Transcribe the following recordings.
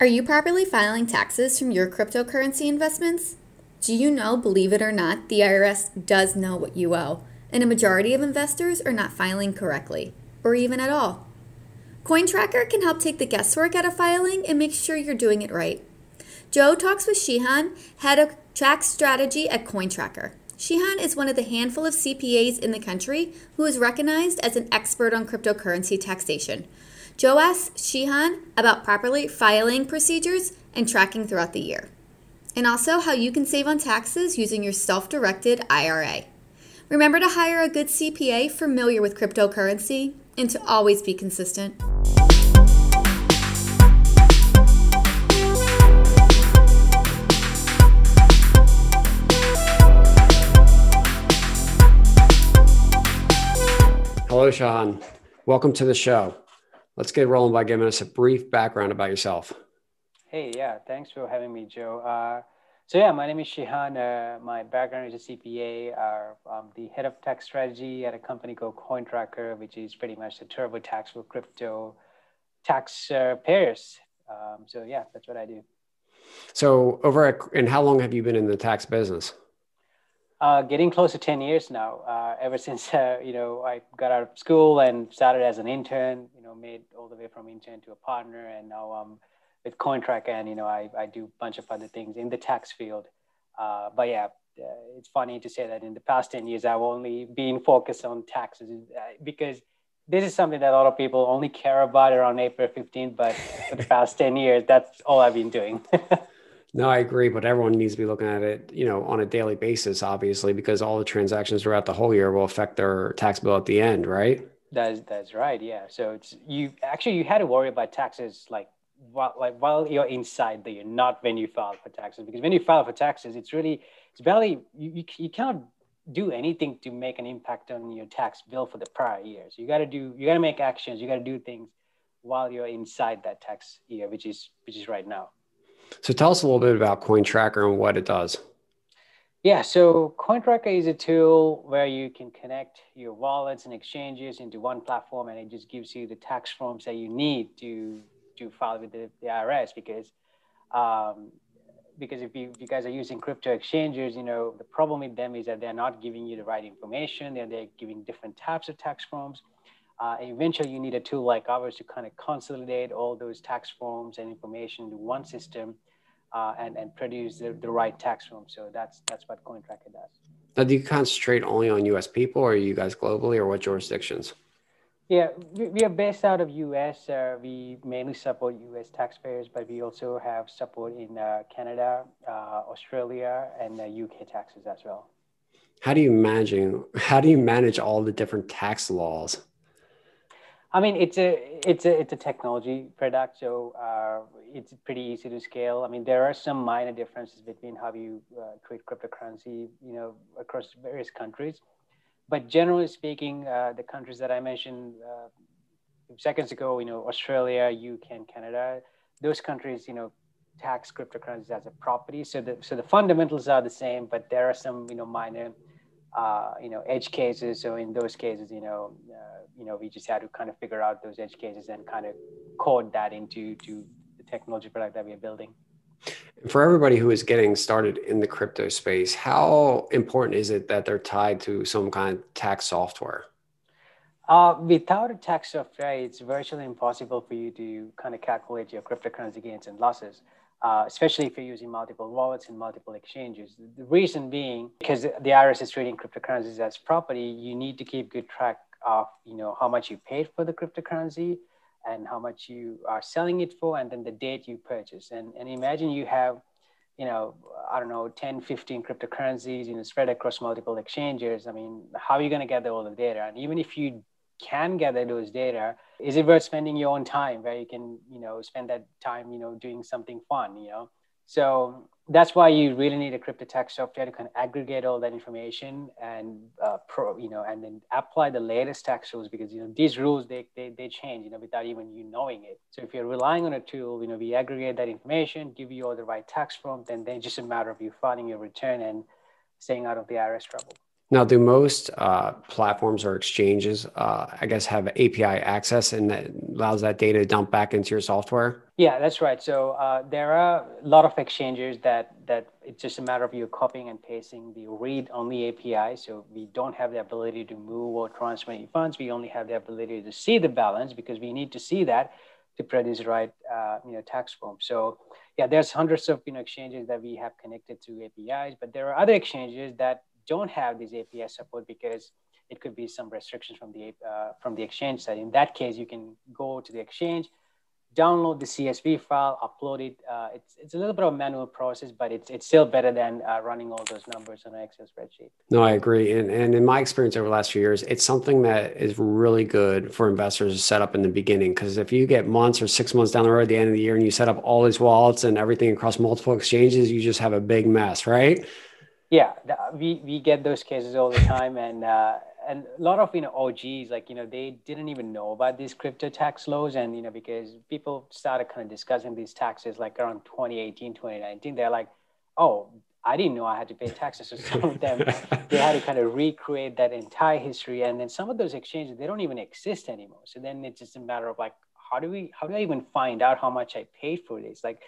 Are you properly filing taxes from your cryptocurrency investments? Do you know, believe it or not, the IRS does know what you owe, and a majority of investors are not filing correctly, or even at all. CoinTracker can help take the guesswork out of filing and make sure you're doing it right. Joe talks with Shehan, head of tax strategy at CoinTracker. Shehan is one of the handful of CPAs in the country who is recognized as an expert on cryptocurrency taxation. Joe asks Shehan about properly filing procedures and tracking throughout the year, and also how you can save on taxes using your self directed IRA. Remember to hire a good CPA familiar with cryptocurrency and to always be consistent. Hello, Shehan. Welcome to the show. Let's get rolling by giving us a brief background about yourself. Hey, yeah, thanks for having me, Joe. Uh, so yeah, my name is Shehan. Uh, my background is a CPA. Uh, I'm the head of tax strategy at a company called CoinTracker, which is pretty much the TurboTax for crypto tax uh, payers. Um, so yeah, that's what I do. So over at, and how long have you been in the tax business? Uh, getting close to 10 years now. Uh, ever since, uh, you know, I got out of school and started as an intern, you know, made all the way from intern to a partner. And now I'm with CoinTracker and, you know, I, I do a bunch of other things in the tax field. Uh, but yeah, uh, it's funny to say that in the past 10 years, I've only been focused on taxes uh, because this is something that a lot of people only care about around April 15th. But for the past 10 years, that's all I've been doing. No, I agree, but everyone needs to be looking at it, you know, on a daily basis, obviously, because all the transactions throughout the whole year will affect their tax bill at the end, right? That's that's right. Yeah. So it's you actually you had to worry about taxes like while like while you're inside the year, not when you file for taxes, because when you file for taxes, it's really it's barely you you, you cannot do anything to make an impact on your tax bill for the prior year. So you got to do you got to make actions, you got to do things while you're inside that tax year, which is which is right now. So tell us a little bit about CoinTracker and what it does. Yeah, so CoinTracker is a tool where you can connect your wallets and exchanges into one platform, and it just gives you the tax forms that you need to to file with the, the IRS. Because um, because if you, if you guys are using crypto exchanges, you know the problem with them is that they're not giving you the right information. They're they're giving different types of tax forms. Uh, eventually, you need a tool like ours to kind of consolidate all those tax forms and information into one system uh, and, and produce the, the right tax form. So that's that's what CoinTracker does. Now, do you concentrate only on U.S. people, or are you guys globally, or what jurisdictions? Yeah, we, we are based out of U.S. Uh, we mainly support U.S. taxpayers, but we also have support in uh, Canada, uh, Australia, and UK taxes as well. How do you managing? How do you manage all the different tax laws? I mean, it's a it's a it's a technology product, so uh, it's pretty easy to scale. I mean, there are some minor differences between how you uh, create cryptocurrency, you know, across various countries. But generally speaking, uh, the countries that I mentioned uh, seconds ago, you know, Australia, UK, and Canada, those countries, you know, tax cryptocurrencies as a property. So the so the fundamentals are the same, but there are some you know minor uh, you know edge cases. So in those cases, you know uh, you know, we just had to kind of figure out those edge cases and kind of code that into to the technology product that we are building. For everybody who is getting started in the crypto space, how important is it that they're tied to some kind of tax software? Uh, without a tax software, it's virtually impossible for you to kind of calculate your cryptocurrency gains and losses, uh, especially if you're using multiple wallets and multiple exchanges. The reason being, because the IRS is treating cryptocurrencies as property, you need to keep good track of you know how much you paid for the cryptocurrency and how much you are selling it for and then the date you purchase. And, and imagine you have you know i don't know 10 15 cryptocurrencies you know spread across multiple exchanges. I mean how are you going to gather all the data? And even if you can gather those data is it worth spending your own time where you can you know spend that time you know doing something fun you know so that's why you really need a crypto tax software to kind of aggregate all that information and uh, pro, you know, and then apply the latest tax rules because you know these rules they, they they change you know without even you knowing it. So if you're relying on a tool, you know, we aggregate that information, give you all the right tax form, then then it's just a matter of you filing your return and staying out of the IRS trouble. Now, do most uh, platforms or exchanges, uh, I guess, have API access and that allows that data to dump back into your software? Yeah, that's right. So uh, there are a lot of exchanges that that it's just a matter of you copying and pasting the read-only API. So we don't have the ability to move or transfer any funds. We only have the ability to see the balance because we need to see that to produce the right uh, you know tax form. So yeah, there's hundreds of you know exchanges that we have connected to APIs, but there are other exchanges that don't have this API support because it could be some restrictions from the uh, from the exchange side. In that case, you can go to the exchange, download the CSV file, upload it. Uh, it's, it's a little bit of a manual process, but it's, it's still better than uh, running all those numbers on an Excel spreadsheet. No, I agree. And, and in my experience over the last few years, it's something that is really good for investors to set up in the beginning. Because if you get months or six months down the road at the end of the year and you set up all these wallets and everything across multiple exchanges, you just have a big mess, right? Yeah, we, we get those cases all the time. And, uh, and a lot of you know OGs like you know they didn't even know about these crypto tax laws and you know because people started kind of discussing these taxes like around 2018 2019 they're like oh I didn't know I had to pay taxes so some of them they had to kind of recreate that entire history and then some of those exchanges they don't even exist anymore so then it's just a matter of like how do we how do I even find out how much I paid for this like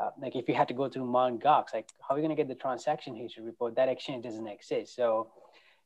uh, like if you had to go through Mt. Gox, like how are you going to get the transaction history report? That exchange doesn't exist. So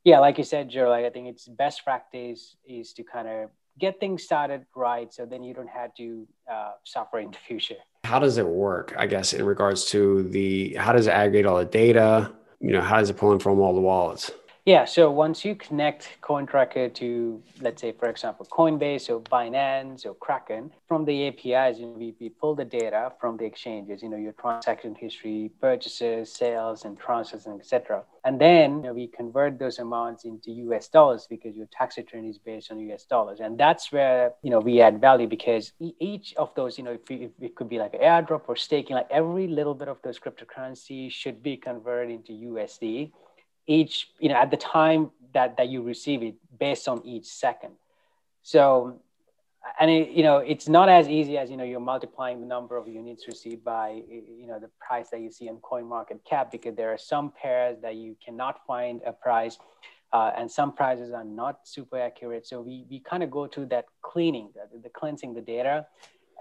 yeah, like you said, Joe, like I think it's best practice is to kind of get things started right so then you don't have to uh, suffer in the future. How does it work, I guess, in regards to the how does it aggregate all the data? You know, how does it pull in from all the wallets? Yeah, so once you connect CoinTracker to, let's say, for example, Coinbase or Binance or Kraken, from the APIs, you know, we, we pull the data from the exchanges, you know, your transaction history, purchases, sales, and transfers, and etc. And then you know, we convert those amounts into US dollars because your tax return is based on US dollars. And that's where, you know, we add value because each of those, you know, if, if it could be like airdrop or staking, like every little bit of those cryptocurrency should be converted into USD each you know at the time that that you receive it based on each second. So and it, you know it's not as easy as you know you're multiplying the number of units received by you know the price that you see on CoinMarketCap because there are some pairs that you cannot find a price uh, and some prices are not super accurate. So we, we kind of go to that cleaning the, the cleansing the data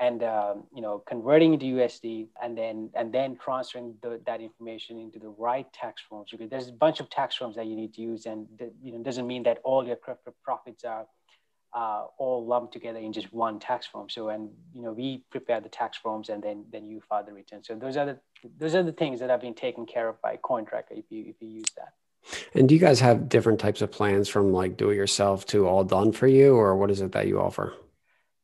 and um, you know converting into USD and then and then transferring the, that information into the right tax forms because there's a bunch of tax forms that you need to use and you know doesn't mean that all your crypto profits are uh, all lumped together in just one tax form. So and you know we prepare the tax forms and then then you file the return. So those are the those are the things that have been taken care of by CoinTracker if you if you use that. And do you guys have different types of plans from like do it yourself to all done for you, or what is it that you offer?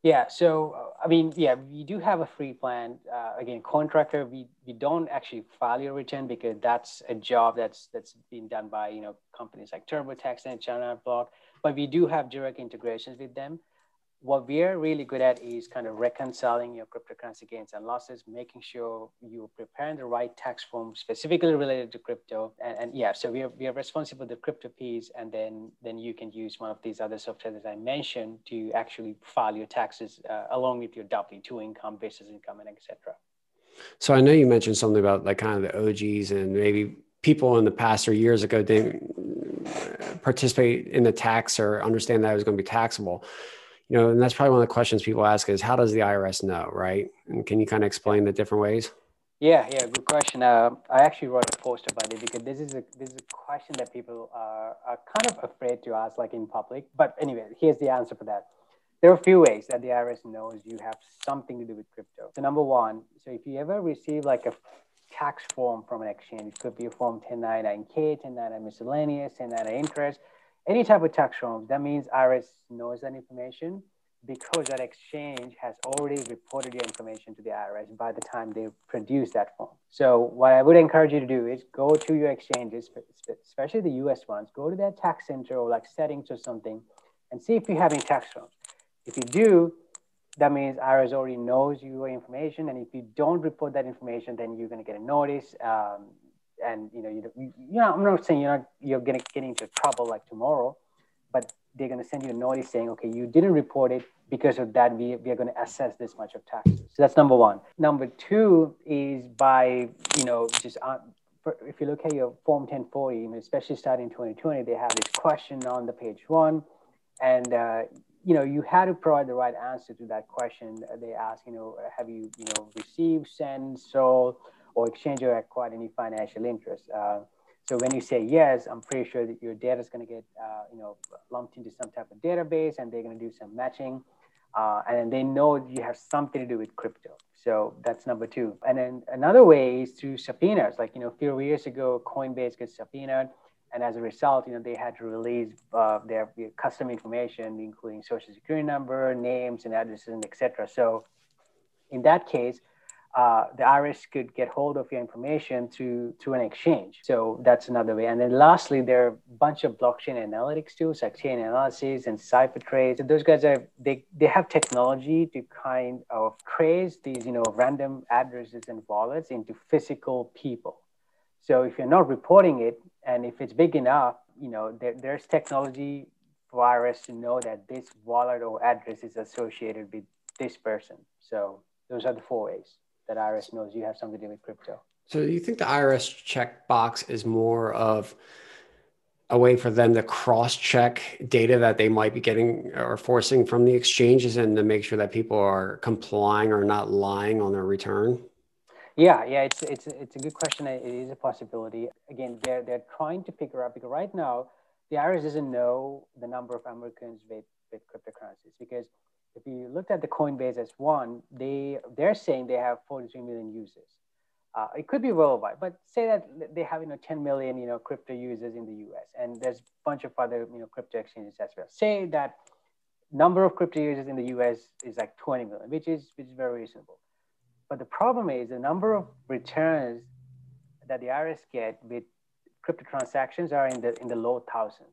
Yeah, so I mean, yeah, we do have a free plan. Uh, again, CoinTracker, we we don't actually file your return because that's a job that's that's being done by you know companies like TurboTax and H&R Block. But we do have direct integrations with them what we're really good at is kind of reconciling your cryptocurrency gains and losses, making sure you're preparing the right tax form specifically related to crypto. And, and, yeah, so we are, we are responsible for the crypto piece, and then then you can use one of these other software that I mentioned to actually file your taxes uh, along with your W2 income, business income, and etc. So I know you mentioned something about like kind of the OGs and maybe people in the past or years ago didn't participate in the tax or understand that it was going to be taxable you know, and that's probably one of the questions people ask is how does the IRS know, right? And can you kind of explain the different ways? Yeah, yeah, good question. Uh, I actually wrote a post about it because this is a this is a question that people are, are kind of afraid to ask, like in public. But anyway, here's the answer for that. There are a few ways that the IRS knows you have something to do with crypto. So number one, so if you ever receive like a tax form from an exchange, it could be a form 1099K, 1099 miscellaneous, 1099 interest, any type of tax form, that means IRS knows that information because that exchange has already reported your information to the IRS by the time they produce that form. So what I would encourage you to do is go to your exchanges, especially the US ones, go to their tax center or like settings or something and see if you have any tax forms. If you do, that means IRS already knows your information. And if you don't report that information, then you're going to get a notice. Um, and you know, you, you know, I'm not saying you're not you're gonna get into trouble like tomorrow, but they're gonna send you a notice saying, okay, you didn't report it because of that. We we are gonna assess this much of taxes. So that's number one. Number two is by you know just uh, if you look at your Form 1040, especially starting 2020, they have this question on the page one, and uh, you know you had to provide the right answer to that question. They ask, you know, have you you know received, sent, sold, or exchange or acquire any financial interest? Uh, so when you say yes, I'm pretty sure that your data is going to get uh, you know lumped into some type of database, and they're going to do some matching, uh, and they know you have something to do with crypto. So that's number two. And then another way is through subpoenas. Like you know, a few years ago, Coinbase gets subpoenaed, and as a result, you know, they had to release uh, their, their custom information, including social security number, names, and addresses, and etc. So in that case, uh, the IRS could get hold of your information through through an exchange. So that's another way. And then lastly, there are a bunch of blockchain analytics tools like Chainalysis and CipherTrace. So those guys are they they have technology to kind of trace these you know random addresses and wallets into physical people. So if you're not reporting it, and if it's big enough, you know there, there's technology for IRS to know that this wallet or address is associated with this person. So those are the four ways that IRS knows you have something to do with crypto. So you think the IRS checkbox is more of a way for them to cross check data that they might be getting or forcing from the exchanges and to make sure that people are complying or not lying on their return? Yeah, yeah, it's it's it's a good question. It is a possibility. Again, they're they're trying to figure out because right now the IRS doesn't know the number of Americans with, with cryptocurrencies because if you looked at the Coinbase as one, they they're saying they have 43 million users. Uh, it could be worldwide, but say that they have you know 10 million you know crypto users in the U.S. and there's a bunch of other you know crypto exchanges as well. Say that number of crypto users in the U.S. is like 20 million, which is which is very reasonable. But the problem is the number of returns that the IRS get with crypto transactions are in the in the low thousands.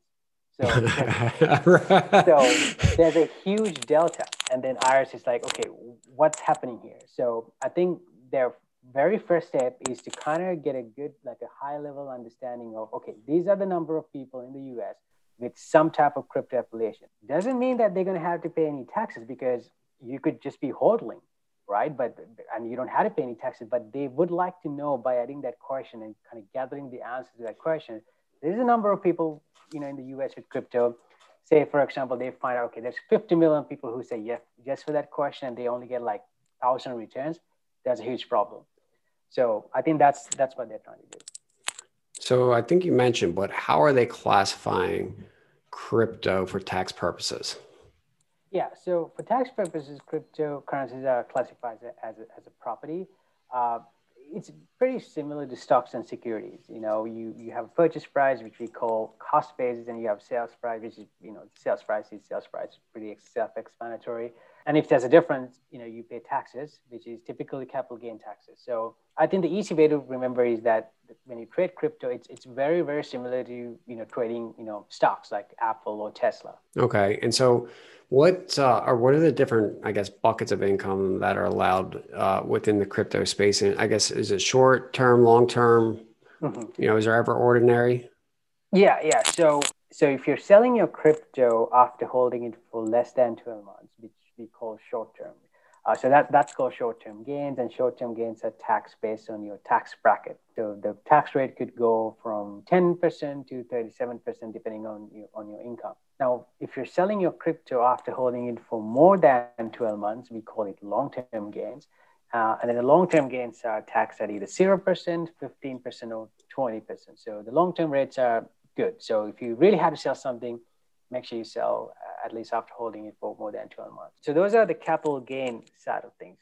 So, so there's a huge delta. And then IRS is like, okay, what's happening here? So I think their very first step is to kind of get a good, like a high level understanding of, okay, these are the number of people in the US with some type of crypto affiliation. Doesn't mean that they're going to have to pay any taxes because you could just be hodling, right? But and you don't have to pay any taxes, but they would like to know by adding that question and kind of gathering the answer to that question. There's a number of people you know, in the US with crypto, say, for example, they find out, okay, there's 50 million people who say yes, yes for that question, and they only get like 1,000 returns, that's a huge problem. So I think that's, that's what they're trying to do. So I think you mentioned, but how are they classifying crypto for tax purposes? Yeah, so for tax purposes, cryptocurrencies are classified as a, as a property. Uh, it's pretty similar to stocks and securities. You know, you, you have a purchase price, which we call cost basis, and you have sales price, which is, you know, sales price is sales price, pretty self-explanatory. And if there's a difference, you know, you pay taxes, which is typically capital gain taxes. So I think the easy way to remember is that when you trade crypto, it's, it's very, very similar to, you know, trading, you know, stocks like Apple or Tesla. Okay. And so what uh, or what are the different, I guess, buckets of income that are allowed uh, within the crypto space? And I guess is it short term, long term? Mm-hmm. You know, is there ever ordinary? Yeah, yeah. So, so if you're selling your crypto after holding it for less than twelve months, which we call short term, uh, so that, that's called short-term gains, and short-term gains are taxed based on your tax bracket. So the tax rate could go from 10% to 37% depending on your, on your income. Now, if you're selling your crypto after holding it for more than 12 months, we call it long-term gains. Uh, and then the long-term gains are taxed at either 0%, 15%, or 20%. So the long-term rates are good. So if you really have to sell something, make sure you sell uh, at least after holding it for more than 12 months. So those are the capital gain side of things.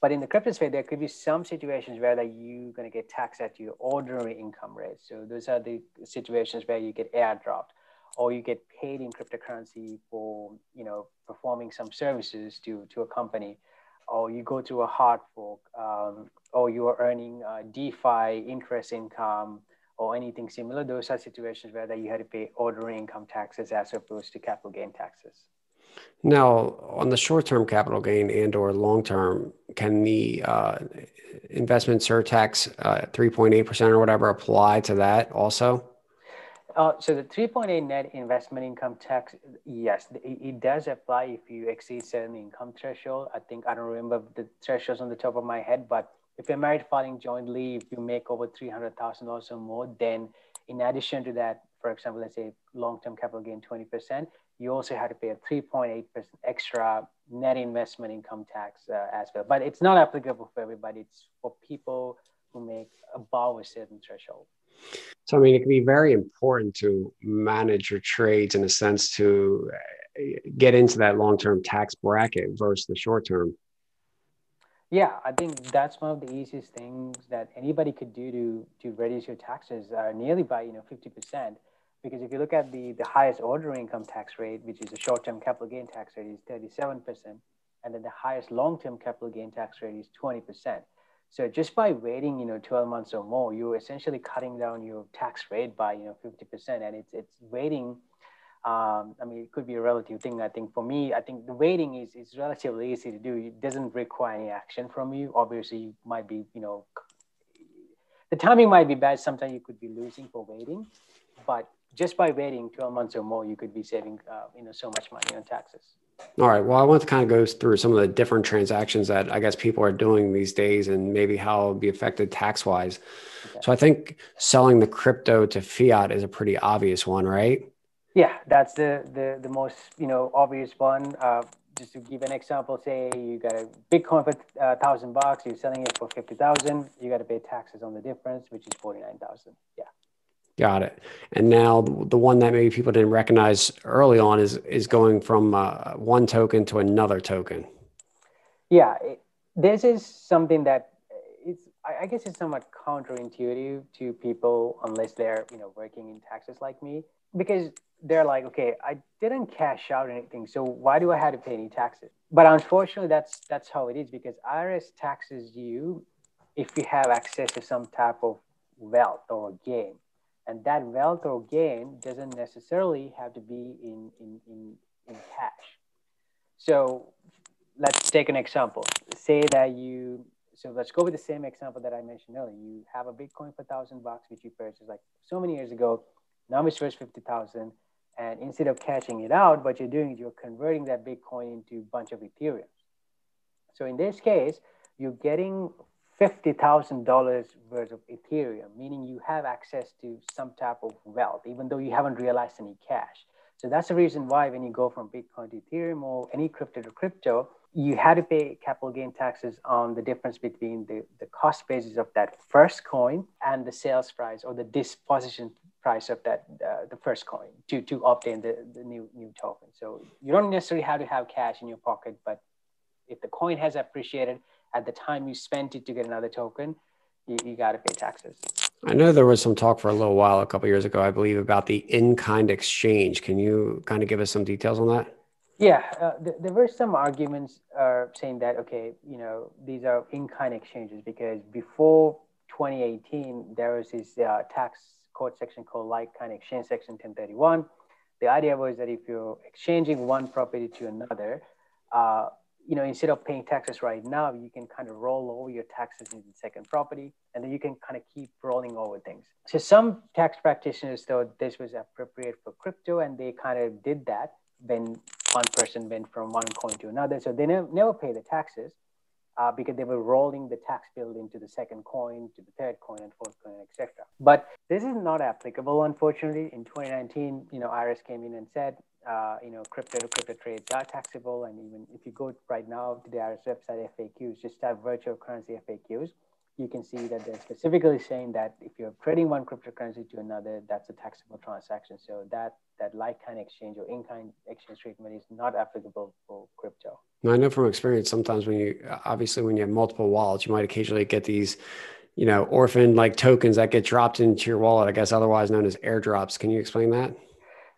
But in the crypto space, there could be some situations where that you're going to get taxed at your ordinary income rate. So those are the situations where you get airdropped or you get paid in cryptocurrency for, you know, performing some services to, to a company or you go to a hard fork um, or you are earning uh, DeFi interest income or anything similar, those are situations where that you had to pay ordinary income taxes as opposed to capital gain taxes. Now, on the short-term capital gain and or long-term, can the uh, investment surtax uh, 3.8% or whatever apply to that also? uh, so the 3.8 net investment income tax, yes, it, it, does apply if you exceed certain income threshold. I think I don't remember the thresholds on the top of my head, but if you're married filing jointly, if you make over $300,000 or more, then in addition to that, for example, let's say long-term capital gain 20%, you also have to pay a 3.8% extra net investment income tax uh, as well. But it's not applicable for everybody. It's for people who make above a certain threshold. So, I mean, it can be very important to manage your trades in a sense to uh, get into that long term tax bracket versus the short term. Yeah, I think that's one of the easiest things that anybody could do to, to reduce your taxes uh, nearly by you know 50%. Because if you look at the, the highest order income tax rate, which is the short term capital gain tax rate, is 37%. And then the highest long term capital gain tax rate is 20%. So just by waiting, you know, 12 months or more, you're essentially cutting down your tax rate by, you know, 50%. And it's, it's waiting. Um, I mean, it could be a relative thing. I think for me, I think the waiting is, is relatively easy to do. It doesn't require any action from you. Obviously, you might be, you know, the timing might be bad. Sometimes you could be losing for waiting, but just by waiting 12 months or more, you could be saving, uh, you know, so much money on taxes. All right. Well, I want to kind of go through some of the different transactions that I guess people are doing these days and maybe how it'll be affected tax wise. Okay. So I think selling the crypto to fiat is a pretty obvious one, right? Yeah, that's the the, the most you know obvious one. Uh, just to give an example, say you got a Bitcoin for a uh, thousand bucks, you're selling it for fifty thousand, you got to pay taxes on the difference, which is forty nine thousand. Yeah. Got it. And now the one that maybe people didn't recognize early on is is going from uh, one token to another token. Yeah, it, this is something that it's I guess it's somewhat counterintuitive to people unless they're you know working in taxes like me because they're like, okay, I didn't cash out anything, so why do I have to pay any taxes? But unfortunately, that's that's how it is because IRS taxes you if you have access to some type of wealth or gain and that wealth or gain doesn't necessarily have to be in, in, in, in cash. So let's take an example. Say that you, so let's go with the same example that I mentioned earlier. You have a Bitcoin for thousand bucks, which you purchased like so many years ago. Now it's worth 50,000. And instead of cashing it out, what you're doing is you're converting that Bitcoin into a bunch of Ethereum. So in this case, you're getting $50,000 worth of Ethereum, meaning you have access to some type of wealth, even though you haven't realized any cash. So that's the reason why when you go from Bitcoin to Ethereum or any crypto to crypto, you had to pay capital gain taxes on the difference between the, the cost basis of that first coin and the sales price or the disposition price of that uh, the first coin to, to obtain the, the new new token. So you don't necessarily have to have cash in your pocket, but if the coin has appreciated, at the time you spent it to get another token, you, you got to pay taxes. I know there was some talk for a little while, a couple years ago, I believe, about the in-kind exchange. Can you kind of give us some details on that? Yeah, uh, th- there were some arguments uh, saying that okay, you know, these are in-kind exchanges because before 2018 there was this uh, tax code section called like-kind of exchange section 1031. The idea was that if you're exchanging one property to another, uh, you know, instead of paying taxes right now, you can kind of roll over your taxes into the second property, and then you can kind of keep rolling over things. So some tax practitioners thought this was appropriate for crypto, and they kind of did that when one person went from one coin to another. So they never, never pay the taxes uh, because they were rolling the tax bill into the second coin, to the third coin, and fourth coin, etc. But this is not applicable, unfortunately. In 2019, you know, IRS came in and said, uh, you know, crypto to crypto trades are taxable. And even if you go right now to the IRS website FAQs, just type virtual currency FAQs, you can see that they're specifically saying that if you're trading one cryptocurrency to another, that's a taxable transaction. So that that like kind exchange or in kind exchange treatment is not applicable for crypto. Now, I know from experience sometimes when you obviously when you have multiple wallets, you might occasionally get these, you know, orphan like tokens that get dropped into your wallet, I guess otherwise known as airdrops. Can you explain that?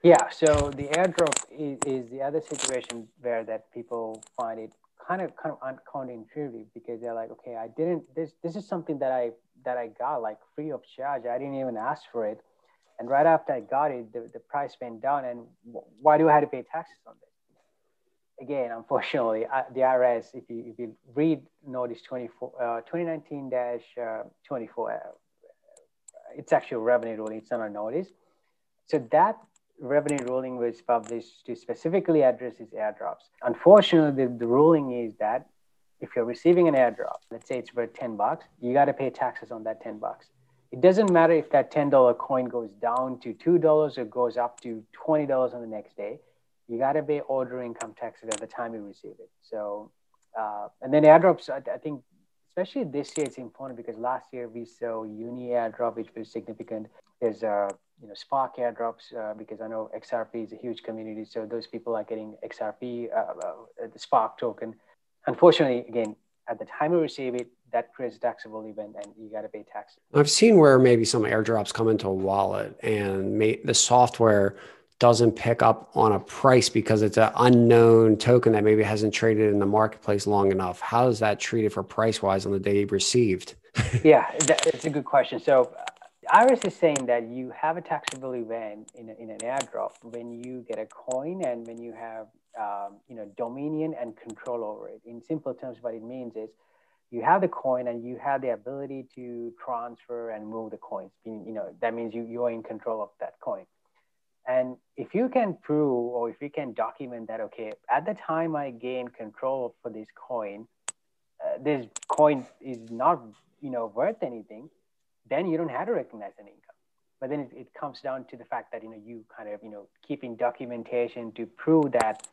Yeah, so the airdrop is, is the other situation where that people find it kind of kind of counterintuitive because they're like, okay, I didn't this this is something that I that I got like free of charge. I didn't even ask for it, and right after I got it, the, the price went down. And why do I have to pay taxes on this? Again, unfortunately, the IRS, if you if you read Notice 24, uh, 2019 uh, 24, uh, it's actually a revenue rule. It's not a notice so that revenue ruling was published to specifically address these airdrops. Unfortunately, the, the ruling is that if you're receiving an airdrop, let's say it's worth 10 bucks, you got to pay taxes on that 10 bucks. It doesn't matter if that $10 coin goes down to $2 or goes up to $20 on the next day. You got to pay order income taxes at the time you receive it. So, uh, and then airdrops, I, I think, especially this year, it's important because last year we saw Uni airdrop, which was significant. There's uh, you know Spark airdrops uh, because I know XRP is a huge community, so those people are getting XRP, uh, uh, the Spark token. Unfortunately, again, at the time you receive it, that creates a taxable event and you got to pay tax. I've seen where maybe some airdrops come into a wallet and may, the software doesn't pick up on a price because it's an unknown token that maybe hasn't traded in the marketplace long enough. How is that treated for price wise on the day received? yeah, that's a good question. So IRS is saying that you have a taxable event in, in an airdrop when you get a coin and when you have um, you know dominion and control over it. In simple terms, what it means is you have the coin and you have the ability to transfer and move the coins. You know that means you you are in control of that coin. And if you can prove or if you can document that, okay, at the time I gain control for this coin, uh, this coin is not you know worth anything then you don't have to recognize an income. But then it, it comes down to the fact that you know you kind of you know keeping documentation to prove that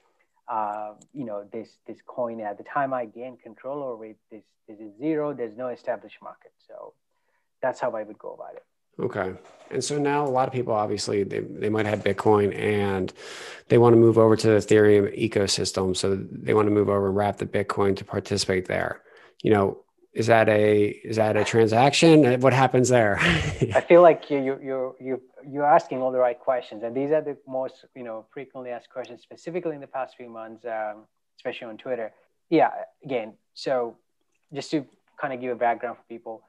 uh, you know this this coin at the time I gain control over it, this this is zero. There's no established market. So that's how I would go about it. Okay. And so now a lot of people obviously they, they might have Bitcoin and they want to move over to the Ethereum ecosystem. So they want to move over and wrap the Bitcoin to participate there. You know, is that a is that a transaction? What happens there? I feel like you you you you you're asking all the right questions, and these are the most you know frequently asked questions, specifically in the past few months, um, especially on Twitter. Yeah, again, so just to kind of give a background for people.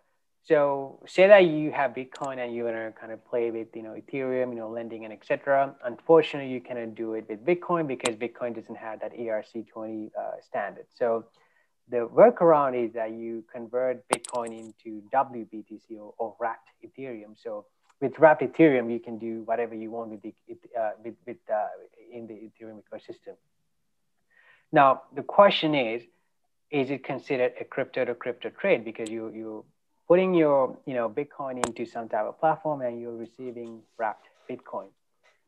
So say that you have Bitcoin and you want to kind of play with you know Ethereum, you know lending and etc. Unfortunately, you cannot do it with Bitcoin because Bitcoin doesn't have that ERC20 uh, standard. So the workaround is that you convert Bitcoin into WBTC or, or wrapped Ethereum. So with wrapped Ethereum, you can do whatever you want with the uh, with, with uh, in the Ethereum ecosystem. Now the question is, is it considered a crypto to crypto trade because you you putting your you know Bitcoin into some type of platform and you're receiving wrapped Bitcoin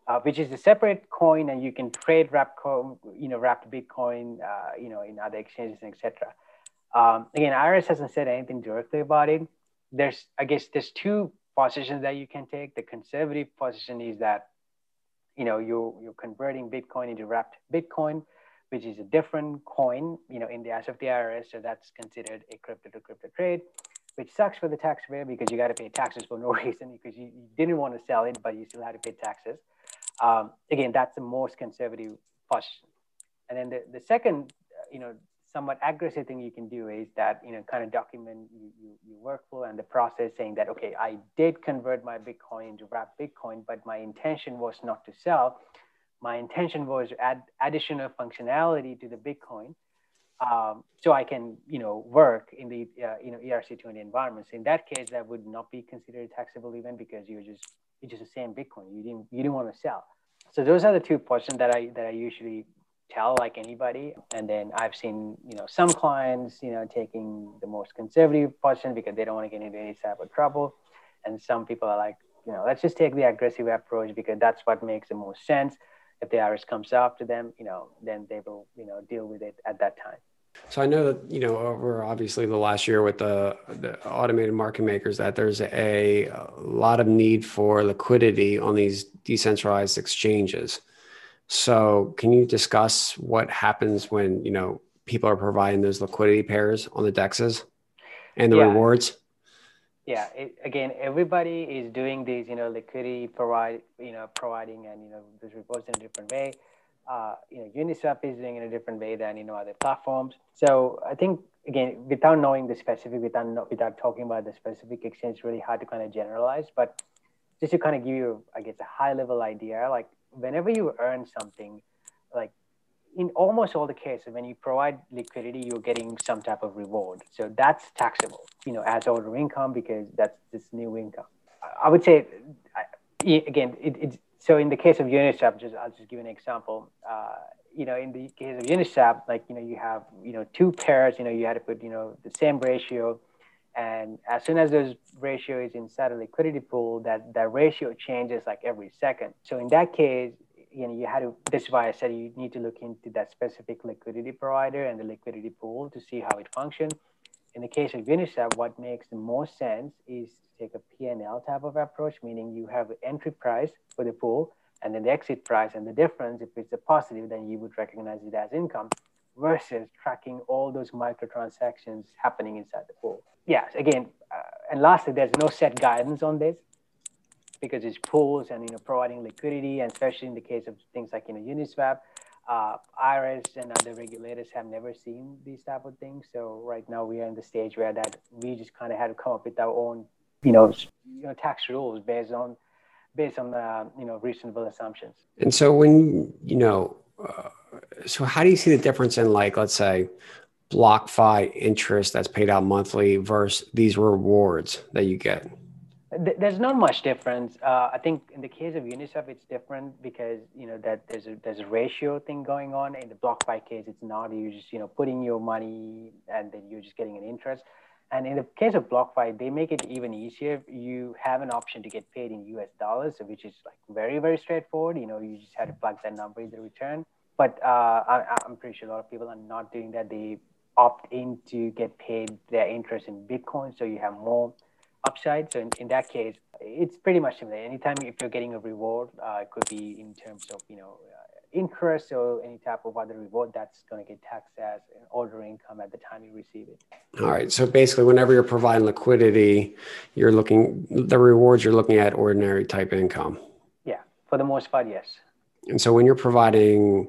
uh, which is a separate coin, and you can trade wrapped, you know, wrapped Bitcoin, uh, you know, in other exchanges, etc. Um, again, IRS hasn't said anything directly about it. There's, I guess, there's two positions that you can take. The conservative position is that, you know, you're you're converting Bitcoin into wrapped Bitcoin, which is a different coin, you know, in the eyes of the IRS. So that's considered a crypto to crypto trade which sucks for the taxpayer because you got to pay taxes for no reason because you, you, didn't want to sell it, but you still had to pay taxes. Um, again, that's the most conservative position. And then the, the second, uh, you know, somewhat aggressive thing you can do is that, you know, kind of document you, you, your workflow and the process saying that, okay, I did convert my Bitcoin into wrap Bitcoin, but my intention was not to sell. My intention was to add additional functionality to the Bitcoin. Um, so I can, you know, work in the, uh, you know, ERC20 environments. In that case, that would not be considered a taxable event because you're just it's just same Bitcoin. You didn't you didn't want to sell. So those are the two portions that I that I usually tell like anybody. And then I've seen you know some clients you know taking the most conservative portion because they don't want to get into any type of trouble, and some people are like you know let's just take the aggressive approach because that's what makes the most sense. If the IRS comes after them, you know, then they will you know deal with it at that time. So I know that you know over obviously the last year with the, the automated market makers that there's a, lot of need for liquidity on these decentralized exchanges. So can you discuss what happens when you know people are providing those liquidity pairs on the dexes and the yeah. rewards? Yeah, it, again, everybody is doing these, you know, liquidity provide, you know, providing and you know those rewards in a different way uh, you know, Uniswap is doing in a different way than you know other platforms. So I think again, without knowing the specific, without without talking about the specific exchange, it's really hard to kind of generalize. But just to kind of give you, I guess, a high level idea, like whenever you earn something, like in almost all the cases, when you provide liquidity, you're getting some type of reward. So that's taxable, you know, as order income because that's this new income. I would say, again, it, it's so in the case of Uniswap, just I'll just give an example. Uh, you know, in the case of Uniswap, like you know, you have you know two pairs. You know, you had to put you know the same ratio, and as soon as those ratio is inside a liquidity pool, that that ratio changes like every second. So in that case, you know, you had to. This is why I said you need to look into that specific liquidity provider and the liquidity pool to see how it functions. In the case of Uniswap, what makes the most sense is to take a P&L type of approach, meaning you have an entry price for the pool and then the exit price and the difference, if it's a positive, then you would recognize it as income versus tracking all those microtransactions happening inside the pool. Yes, again, uh, and lastly, there's no set guidance on this because it's pools and you know providing liquidity, and especially in the case of things like you know Uniswap, uh, IRS and other regulators have never seen these type of things. So right now we are in the stage where that we just kind of had to come up with our own you know, you know tax rules based on based on uh, you know reasonable assumptions. And so when you know, uh, so how do you see the difference in like let's say BlockFi interest that's paid out monthly versus these rewards that you get? There's not much difference. Uh, I think in the case of Uniswap, it's different because you know that there's a there's a ratio thing going on. In the BlockFi case, it's not. You just you know putting your money and then you're just getting an interest. And in the case of BlockFi, they make it even easier. You have an option to get paid in US dollars, which is like very, very straightforward. You know, you just have to plug that number in the return. But uh, I, am pretty sure a lot of people are not doing that. They opt in to get paid their interest in Bitcoin, so you have more upside. So in, in that case, it's pretty much similar. Anytime if you're getting a reward, uh, it could be in terms of you know interest or any type of other reward that's going to get taxed as an order income at the time you receive it. All right. So basically, whenever you're providing liquidity, you're looking the rewards you're looking at ordinary type income. Yeah, for the most part, yes. And so when you're providing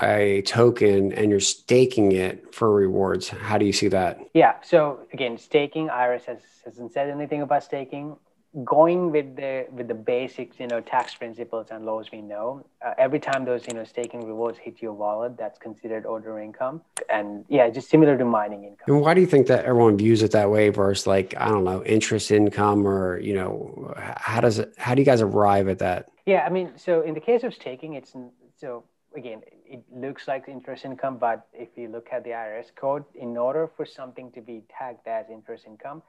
a token and you're staking it for rewards, how do you see that? Yeah. So again, staking, IRS has, hasn't said anything about staking. Going with the with the basics you know tax principles and laws we know uh, every time those you know staking rewards hit your wallet that's considered order income. And yeah just similar to mining income. And why do you think that everyone views it that way versus like i don't know interest income or you know how does it how do you guys arrive at that? Yeah i mean so in the case of staking it's so again it looks like interest income but if you look at the irs code in order for something to be tagged as interest income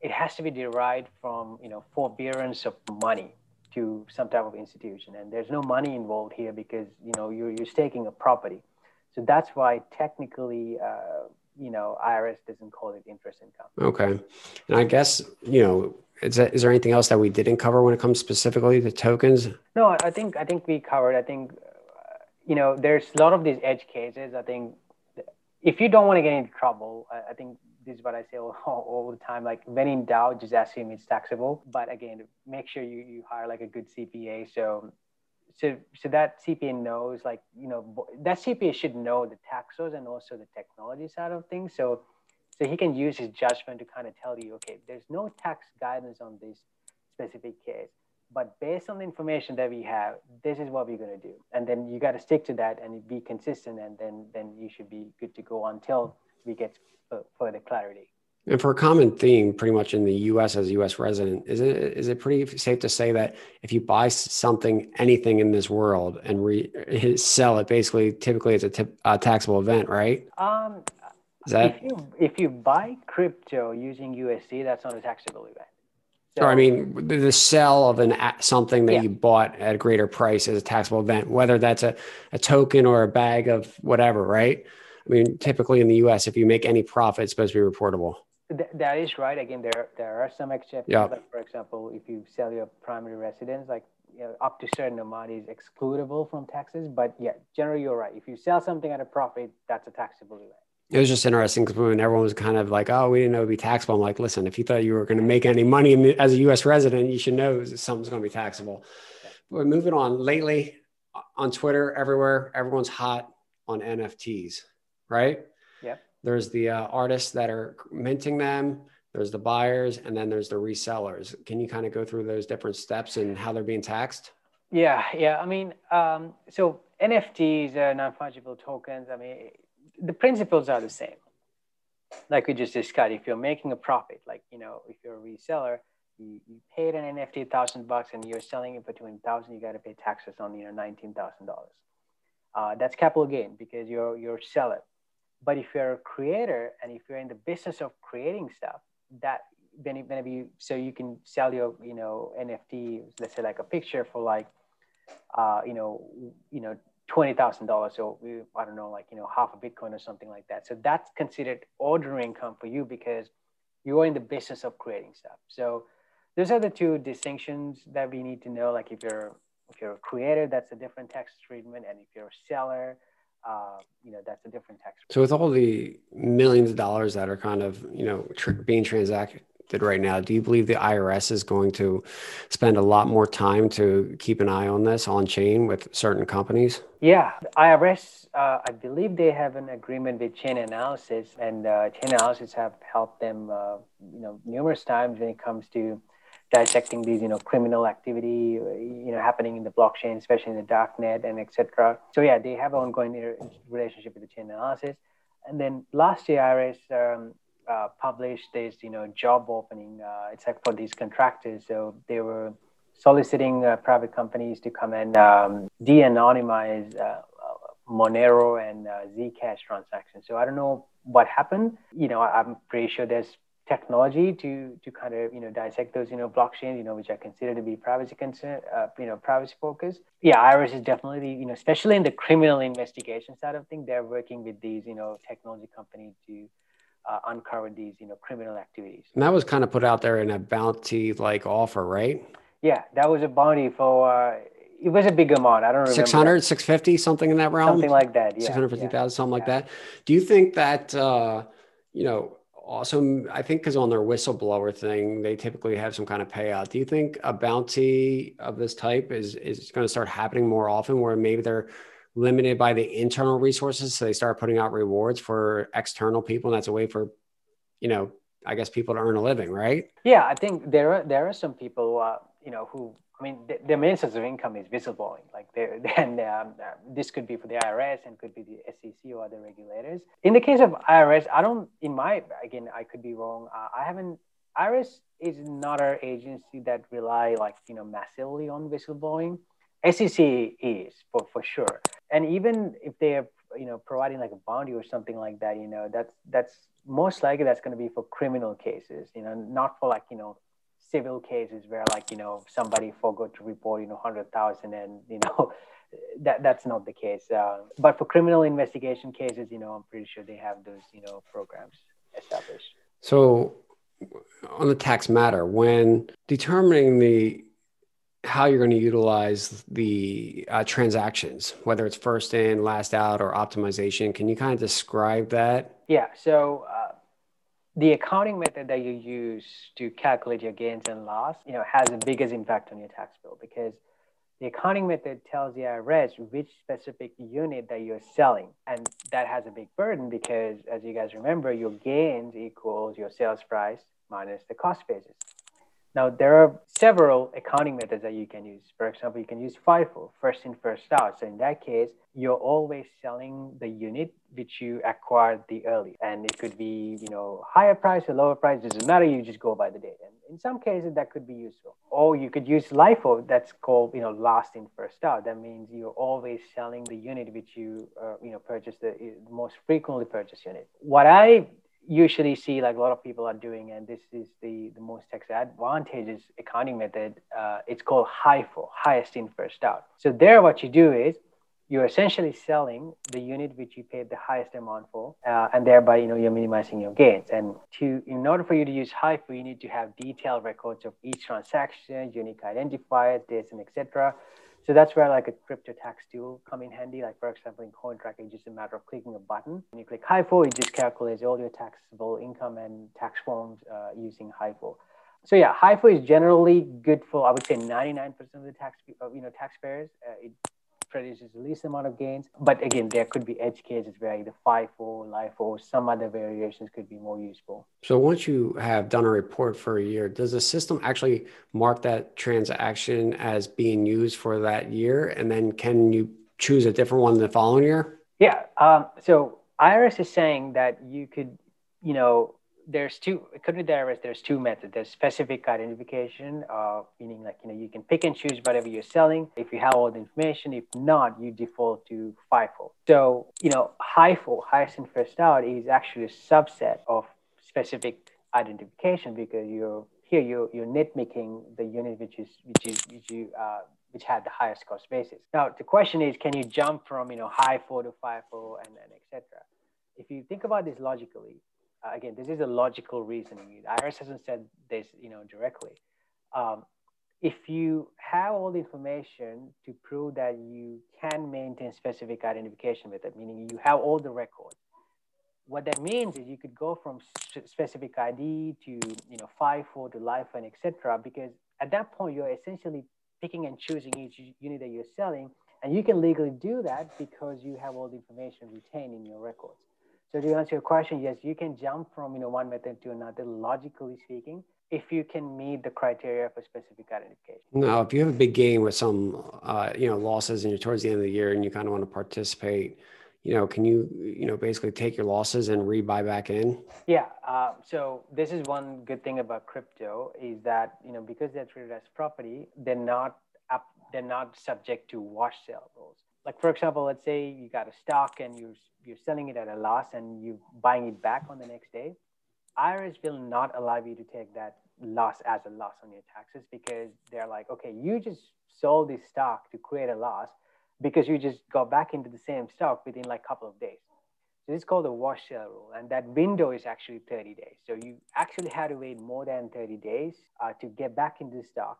it has to be derived from you know forbearance of money to some type of institution. And there's no money involved here because you know you're, you're staking a property. So that's why technically uh, you know irs doesn't call it interest income. Okay. And i guess you know is, that, is there anything else that we didn't cover when it comes specifically to tokens? No i think i think we covered. I think you know there's a lot of these edge cases i think if you don't want to get into trouble i, think this is what I say all, all, the time. Like when in doubt, just assume it's taxable. But again, make sure you, you hire like a good CPA. So, so, so that CPA knows like, you know, that CPA should know the taxes and also the technology side of things. So, so he can use his judgment to kind of tell you, okay, there's no tax guidance on this specific case but based on the information that we have this is what we're going to do and then you got to stick to that and be consistent and then then you should be good to go until we get further clarity. And for a common theme, pretty much in the U.S. as a U.S. resident, is it is it pretty safe to say that if you buy something, anything in this world, and re- sell it, basically, typically it's a tip, taxable event, right? Um, is that if you if you buy crypto using USD, that's not a taxable event. So, I mean, the sell of an something that yeah. you bought at a greater price is a taxable event, whether that's a, a token or a bag of whatever, right? I mean, typically in the U.S., if you make any profit, it's supposed to be reportable. Th- that is right. Again, there there are some exceptions. Yep. Like for example, if you sell your primary residence, like you know, up to certain amount is excludable from taxes. But yeah, generally you're right. If you sell something at a profit, that's a taxable event. It was just interesting because when everyone was kind of like, "Oh, we didn't know it'd be taxable," I'm like, "Listen, if you thought you were going to make any money as a U.S. resident, you should know something's going to be taxable." But moving on, lately on Twitter, everywhere, everyone's hot on NFTs right? Yeah. There's the uh, artists that are minting them. There's the buyers, and then there's the resellers. Can you kind of go through those different steps and how they're being taxed? Yeah, yeah. I mean, um, so NFTs, uh, non-fungible tokens. I mean, the principles are the same. Like we just discussed, if you're making a profit, like you know, if you're a reseller, you, you paid an NFT thousand bucks and you're selling it for twenty thousand, you got to pay taxes on you know nineteen thousand dollars. Uh, that's capital gain because you're you're seller. But if you're a creator and if you're in the business of creating stuff, that then maybe you, so you can sell your you know NFT, let's say like a picture for like uh, you know you know twenty thousand dollars, so I don't know like you know half a Bitcoin or something like that. So that's considered ordinary income for you because you're in the business of creating stuff. So those are the two distinctions that we need to know. Like if you're if you're a creator, that's a different tax treatment, and if you're a seller, uh, you know that's a different tax. So with all the millions of dollars that are kind of you know tr- being transacted right now, do you believe the IRS is going to spend a lot more time to keep an eye on this on chain with certain companies? Yeah, IRS, uh, I believe they have an agreement with Chainalysis, and uh, Analysis have helped them, uh, you know, numerous times when it comes to dissecting these, you know, criminal activity, you know, happening in the blockchain, especially in the darknet and etc. So yeah, they have an ongoing relationship with the Chainalysis. And then last year, IRS um, uh, published this, you know, job opening. Uh, it's like for these contractors. So they were soliciting uh, private companies to come and um, de-anonymize uh, Monero and uh, Zcash transactions. So I don't know what happened. You know, I'm pretty sure there's technology to to kind of you know dissect those you know blockchains you know which I consider to be privacy concern uh, you know privacy focused. Yeah, IRS is definitely you know especially in the criminal investigation side of things, they're working with these you know technology companies to uh, uncover these you know criminal activities. And that was kind of put out there in a bounty like offer, right? Yeah, that was a bounty for. Uh, it was a big amount. I don't remember. 600, 650, something in that realm? Something like that. Yeah. 650,000, yeah. something like that. Do you think that, uh, you know, also, I think because on their whistleblower thing, they typically have some kind of payout. Do you think a bounty of this type is, is going to start happening more often where maybe they're limited by the internal resources? So they start putting out rewards for external people. And that's a way for, you know, I guess people to earn a living, right? Yeah, I think there are there are some people, uh, you know, who I mean, the, their main source of income is whistleblowing. Like, then um, uh, this could be for the IRS and could be the SEC or other regulators. In the case of IRS, I don't. In my again, I could be wrong. Uh, I haven't. IRS is not our agency that rely like you know massively on whistleblowing. SEC is for for sure. And even if they are you know providing like a bounty or something like that, you know that's that's most likely that's going to be for criminal cases. You know, not for like you know civil cases where like you know somebody forgot to report you know 100000 and you know that that's not the case uh, but for criminal investigation cases you know i'm pretty sure they have those you know programs established so on the tax matter when determining the how you're going to utilize the uh, transactions whether it's first in last out or optimization can you kind of describe that yeah so uh, the accounting method that you use to calculate your gains and loss, you know, has the biggest impact on your tax bill because the accounting method tells the IRS which specific unit that you're selling. And that has a big burden because, as you guys remember, your gains equals your sales price minus the cost basis. Now, there are several accounting methods that you can use. For example, you can use FIFO, first in, first out. So in that case, you're always selling the unit which you acquired the early. And it could be, you know, higher price or lower price, doesn't matter, you just go by the date. And in some cases that could be useful. Or you could use LIFO, that's called, you know, last in, first out. That means you're always selling the unit which you, uh, you know, purchase the, the most frequently purchased unit. What I usually see like a lot of people are doing, and this is the, the most tax advantageous accounting method. Uh, it's called HIFO, highest in first out. So there, what you do is you're essentially selling the unit which you paid the highest amount for, uh, and thereby you know you're minimizing your gains. And to in order for you to use HIFO, you need to have detailed records of each transaction, unique identifiers, dates, and etc. So that's where like a crypto tax tool come in handy. Like for example, in CoinTracker, it's just a matter of clicking a button. When you click HIFO, it just calculates all your taxable income and tax forms uh, using HIFO. So yeah, HIFO is generally good for I would say 99% of the tax you know taxpayers. Uh, it produces the least amount of gains. But again, there could be edge cases where either FIFO, LIFO, or some other variations could be more useful. So once you have done a report for a year, does the system actually mark that transaction as being used for that year? And then can you choose a different one the following year? Yeah. Um, so IRS is saying that you could, you know, there's two the IRS, there's two methods. There's specific identification, uh, meaning like you know you can pick and choose whatever you're selling. If you have all the information, if not, you default to FIFO. So you know HIFO, highest and first out, is actually a subset of specific identification because you're here you're you're nitpicking the unit which is which is which you uh, which had the highest cost basis. Now the question is, can you jump from you know HIFO to FIFO and, and etc. If you think about this logically, uh, again, this is a logical reasoning. The IRS hasn't said this, you know, directly. Um, if you have all the information to prove that you can maintain specific identification it, meaning you have all the records, what that means is you could go from specific ID to you know FIFO to LIFO and etc. Because at that point you're essentially picking and choosing each unit that you're selling, and you can legally do that because you have all the information retained in your records. So to answer your question, yes, you can jump from you know one method to another, logically speaking, if you can meet the criteria for specific identification. Now, if you have a big gain with some uh, you know losses and you're towards the end of the year and you kind of want to participate, you know, can you you know basically take your losses and rebuy back in? Yeah. Uh, so this is one good thing about crypto is that you know because they're treated as property, they're not up, they're not subject to wash sale rules like for example, let's say you got a stock and you're you're selling it at a loss and you're buying it back on the next day. IRS will not allow you to take that loss as a loss on your taxes because they're like, okay, you just sold this stock to create a loss because you just got back into the same stock within like a couple of days. So is called the wash sale rule, and that window is actually 30 days. So you actually had to wait more than 30 days uh, to get back into the stock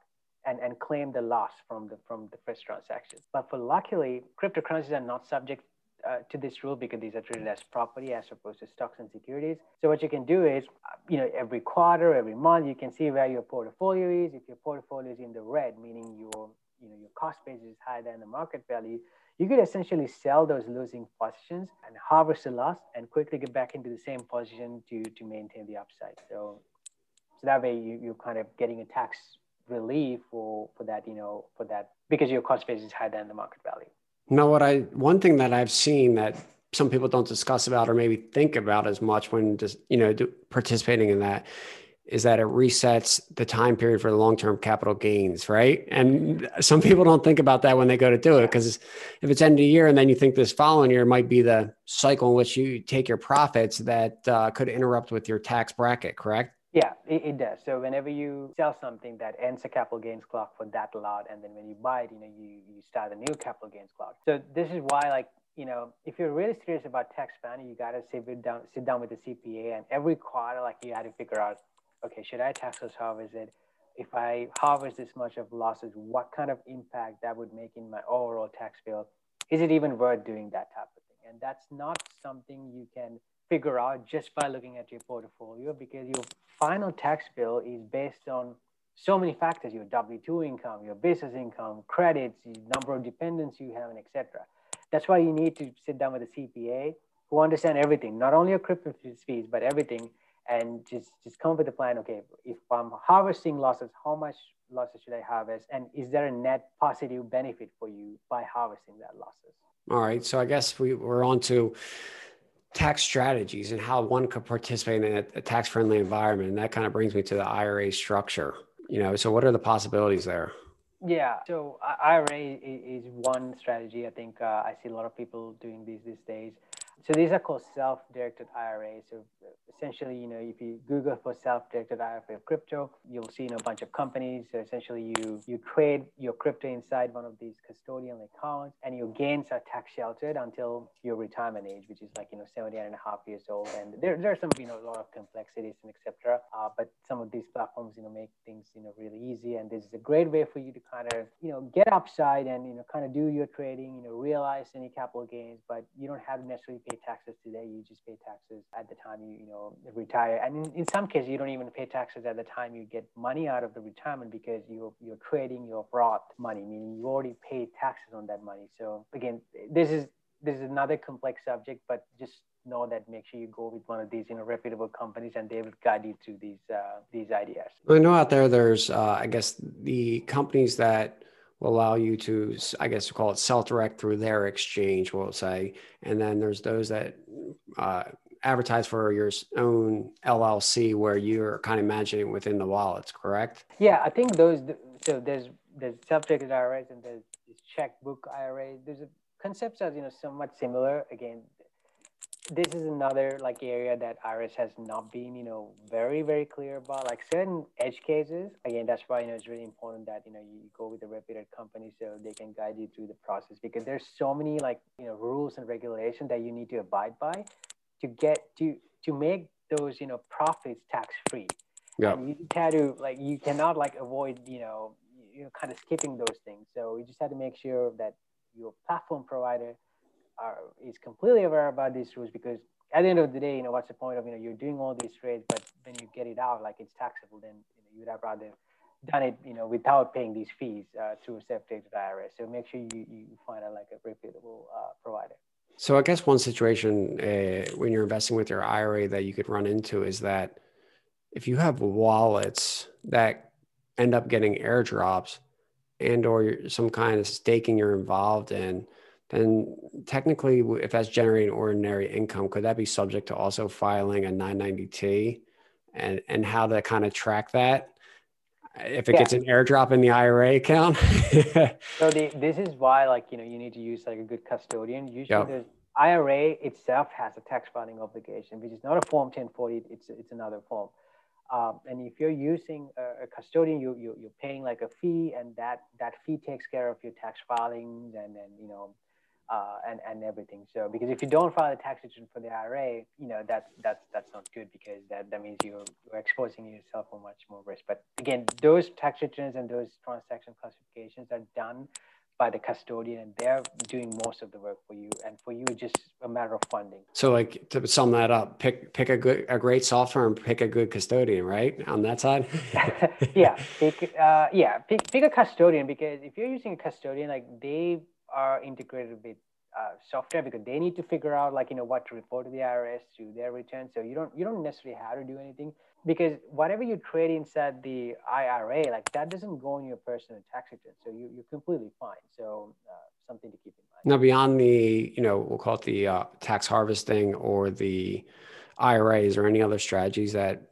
and, and claim the loss from the from the first transaction. But for luckily, cryptocurrencies are not subject uh, to this rule because these are treated as property as opposed to stocks and securities. So what you can do is, you know, every quarter, every month, you can see where your portfolio is. If your portfolio is in the red, meaning your you know your cost base is higher than the market value, you could essentially sell those losing positions and harvest the loss and quickly get back into the same position to to maintain the upside. So so that way you, you're kind of getting a tax relief for for that you know for that because your cost base is higher than the market value. Now what? I one thing that i've seen that some people don't discuss about or maybe think about as much when just you know participating in that is that it resets the time period for the long-term capital gains right? And some people don't think about that when they go to do it because if it's end of the year and then you think this following year might be the cycle in which you take your profits that uh, could interrupt with your tax bracket correct yeah, it, it, does. So whenever you sell something that ends a capital gains clock for that lot, and then when you buy it, you know, you, you start a new capital gains clock. So this is why, like, you know, if you're really serious about tax planning, you gotta sit down, sit down with the CPA, and every quarter, like, you had to figure out, okay, should I tax harvest it? If I harvest this much of losses, what kind of impact that would make in my overall tax bill? Is it even worth doing that type of thing? And that's not something you can figure out just by looking at your portfolio because your final tax bill is based on so many factors your w2 income your business income credits the number of dependents you have and etc that's why you need to sit down with a cpa who understand everything not only your crypto fees but everything and just just come up with a plan okay if i'm harvesting losses how much losses should i harvest and is there a net positive benefit for you by harvesting that losses? All right so i guess we, we're on to tax strategies and how one could participate in a, tax friendly environment. And that kind of brings me to the IRA structure. You know, so what are the possibilities there? Yeah, so IRA is one strategy. I think uh, I see a lot of people doing these these days. So these are called self-directed IRAs. So essentially, you know, if you Google for self-directed IRA for crypto, you'll see you know, a bunch of companies. So essentially, you you trade your crypto inside one of these custodial accounts, and your gains are tax sheltered until your retirement age, which is like you know 78 and a half years old. And there there are some you know a lot of complexities and etc. Uh, but some of these platforms you know make things you know really easy, and this is a great way for you to kind of you know get upside and you know kind of do your trading, you know realize any capital gains, but you don't have to necessarily pay taxes today. You just pay taxes at the time you, you know, retire. And in, in some cases, you don't even pay taxes at the time you get money out of the retirement because you're, you're trading your Roth money, meaning you already paid taxes on that money. So again, this is, this is another complex subject, but just know that make sure you go with one of these you know reputable companies and they will guide you through these uh, these ideas i know out there there's uh, i guess the companies that will allow you to, I guess, call it self direct through their exchange, we'll say. And then there's those that uh, advertise for your own LLC where you're kind of managing within the wallets, correct? Yeah, I think those. So there's there's self-directed IRAs and there's, checkbook IRAs. There's a, concepts are you know somewhat similar. Again, this is another like area that IRS has not been, you know, very, very clear about. Like certain edge cases, again, that's why you know it's really important that you know you go with a reputed company so they can guide you through the process because there's so many like you know rules and regulations that you need to abide by to get to to make those you know profits tax free. Yeah. And you just had to like you cannot like avoid you know you know kind of skipping those things. So you just had to make sure that your platform provider are, is completely aware about these rules because at the end of the day, you know, what's the point of, you know, you're doing all these trades, but when you get it out, like it's taxable, then you, know, you would have rather done it, you know, without paying these fees uh, through a self-directed IRA. So make sure you, you find a, like a reputable uh, provider. So I guess one situation uh, when you're investing with your IRA that you could run into is that if you have wallets that end up getting airdrops and or some kind of staking you're involved in, then technically, if that's generating ordinary income, could that be subject to also filing a 990T and, and how to kind of track that? If it yeah. gets an airdrop in the IRA account. so the, this is why, like, you know, you need to use like a good custodian. Usually yep. the IRA itself has a tax filing obligation, which is not a form 1040, it's, it's another form. Um, and if you're using a, a custodian, you, you, you're paying like a fee and that, that fee takes care of your tax filings and then, you know, uh, and and everything. So because if you don't file a tax return for the IRA, you know that's that's that's not good because that that means you're, you're exposing yourself for much more risk. But again, those tax returns and those transaction classifications are done by the custodian and they're doing most of the work for you and for you it's just a matter of funding so like to sum that up pick pick a good a great software and pick a good custodian right on that side yeah pick uh, yeah pick, pick a custodian because if you're using a custodian like they are integrated with uh, software because they need to figure out like you know what to report to the IRS to their return. So you don't you don't necessarily have to do anything because whatever you trade inside the IRA, like that doesn't go in your personal tax return. So you, you're completely fine. So uh, something to keep in mind. Now beyond the you know we'll call it the uh, tax harvesting or the IRAs or any other strategies that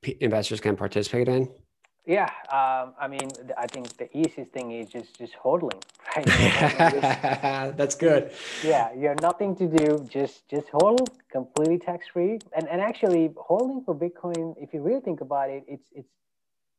p- investors can participate in. Yeah, um, I mean, I think the easiest thing is just just hodling, right? That's good. Yeah, you have nothing to do. Just just hold, completely tax free, and and actually holding for Bitcoin, if you really think about it, it's it's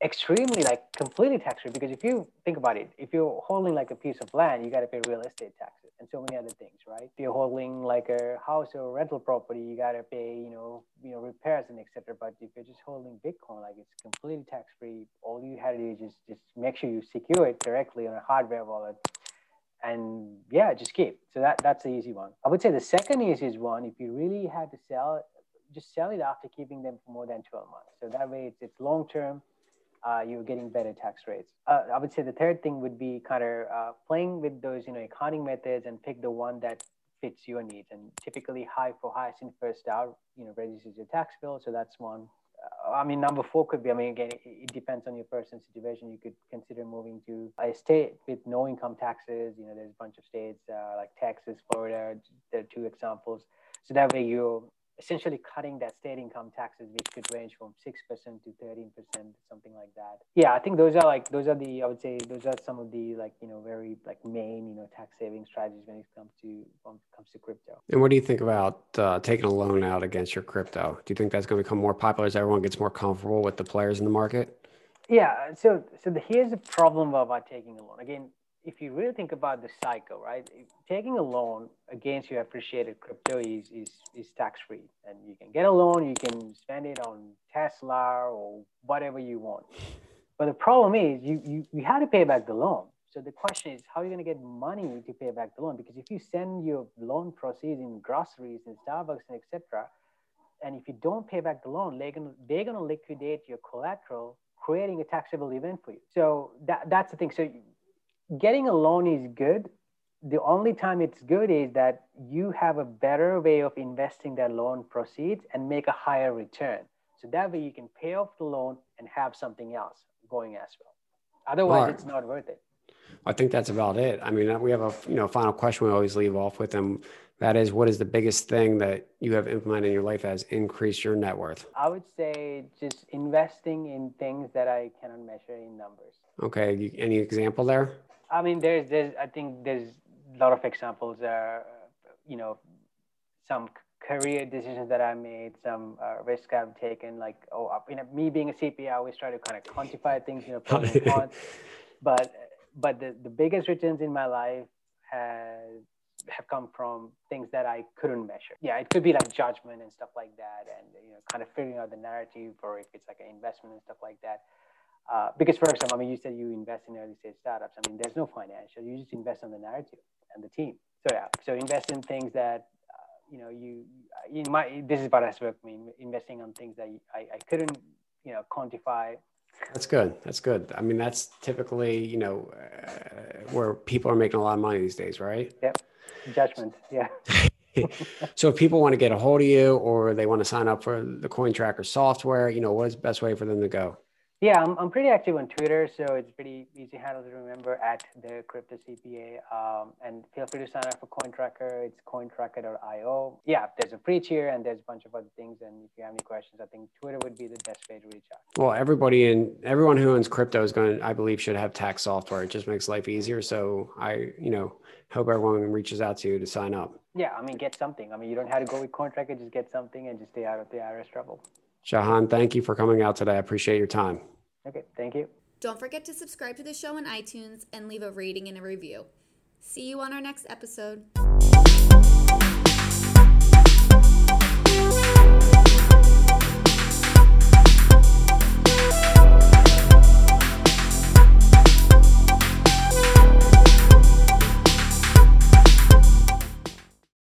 extremely like completely tax free because if you think about it, if you're holding like a piece of land, you got to pay real estate taxes and so many other things, right? If you're holding like a house or rental property, you got to pay, you know, you know, repairs and etc. But if you're just holding Bitcoin, like it's completely tax free. All you had to do is just just make sure you secure it directly on a hardware wallet and yeah, just keep. So that that's the easy one. I would say the second easiest one, if you really had to sell, just sell it after keeping them for more than 12 months. So that way it's, it's long term uh, you're getting better tax rates. Uh, I would say the third thing would be kind of uh, playing with those, you know, accounting methods and pick the one that fits your needs. And typically, HIFO highest in first out, you know, reduces your tax bill. So that's one. Uh, I mean, number four could be. I mean, again, it, it, depends on your personal situation. You could consider moving to a state with no income taxes. You know, there's a bunch of states uh, like Texas, Florida. There are two examples. So that way, you essentially cutting that state income taxes, which could range from 6% to 13%, something like that. Yeah, I think those are like, those are the, I would say those are some of the like, you know, very like main, you know, tax saving strategies when it comes to, when it comes to crypto. And what do you think about uh, taking a loan out against your crypto? Do you think that's going to become more popular as everyone gets more comfortable with the players in the market? Yeah. So, so the, here's the problem about taking a loan. Again, if you really think about the cycle, right? Taking a loan against your appreciated crypto is, is, is tax free. And you can get a loan, you can spend it on Tesla or whatever you want. But the problem is you, you, you have to pay back the loan. So the question is, how are you going to get money to pay back the loan? Because if you send your loan proceeds in groceries and Starbucks and etc., and if you don't pay back the loan, they're going to, they're going to liquidate your collateral, creating a taxable event for you. So that, that's the thing. So getting a loan is good. The only time it's good is that you have a better way of investing that loan proceeds and make a higher return. So that way you can pay off the loan and have something else going as well. Otherwise, right. it's not worth it. I think that's about it. I mean, we have a you know final question we always leave off with, and That is, what is the biggest thing that you have implemented in your life that has increased your net worth? I would say just investing in things that I cannot measure in numbers. Okay, any example there? I mean, there's, there's, I think there's a lot of examples. Uh, you know, some career decisions that I made, some uh, risk I've taken. Like, oh, you know, me being a CPA, I always try to kind of quantify things, you know, pros and cons. But, but the, the biggest returns in my life has have come from things that I couldn't measure. Yeah, it could be like judgment and stuff like that, and you know, kind of figuring out the narrative, or if it's like an investment and stuff like that. Uh, because, for example, I mean, you said you invest in early stage startups. I mean, there's no financial. You just invest on the narrative and the team. So yeah, so invest in things that uh, you know you in my this is what has worked me investing on things that I, I couldn't you know quantify that's good. That's good. I mean, that's typically, you know, uh, where people are making a lot of money these days, right? Yep judgment. Yeah. so if people want to get a hold of you or they want to sign up for the CoinTracker software you know what is the best way for them to go yeah, I'm, I'm pretty active on Twitter, so it's pretty easy handle to remember at the Crypto CPA. Um, and feel free to sign up for CoinTracker. It's cointracker.io. Yeah, there's a free tier and there's a bunch of other things. And if you have any questions, I think Twitter would be the best way to reach out. Well, everybody and everyone who owns crypto is going to, I believe, should have tax software. It just makes life easier. So I, you know, hope everyone reaches out to you to sign up. Yeah, I mean, get something. I mean, you don't have to go with CoinTracker. Just get something and just stay out of the IRS trouble. Shehan, thank you for coming out today. I appreciate your time. Okay, thank you. Don't forget to subscribe to the show on iTunes and leave a rating and a review. See you on our next episode.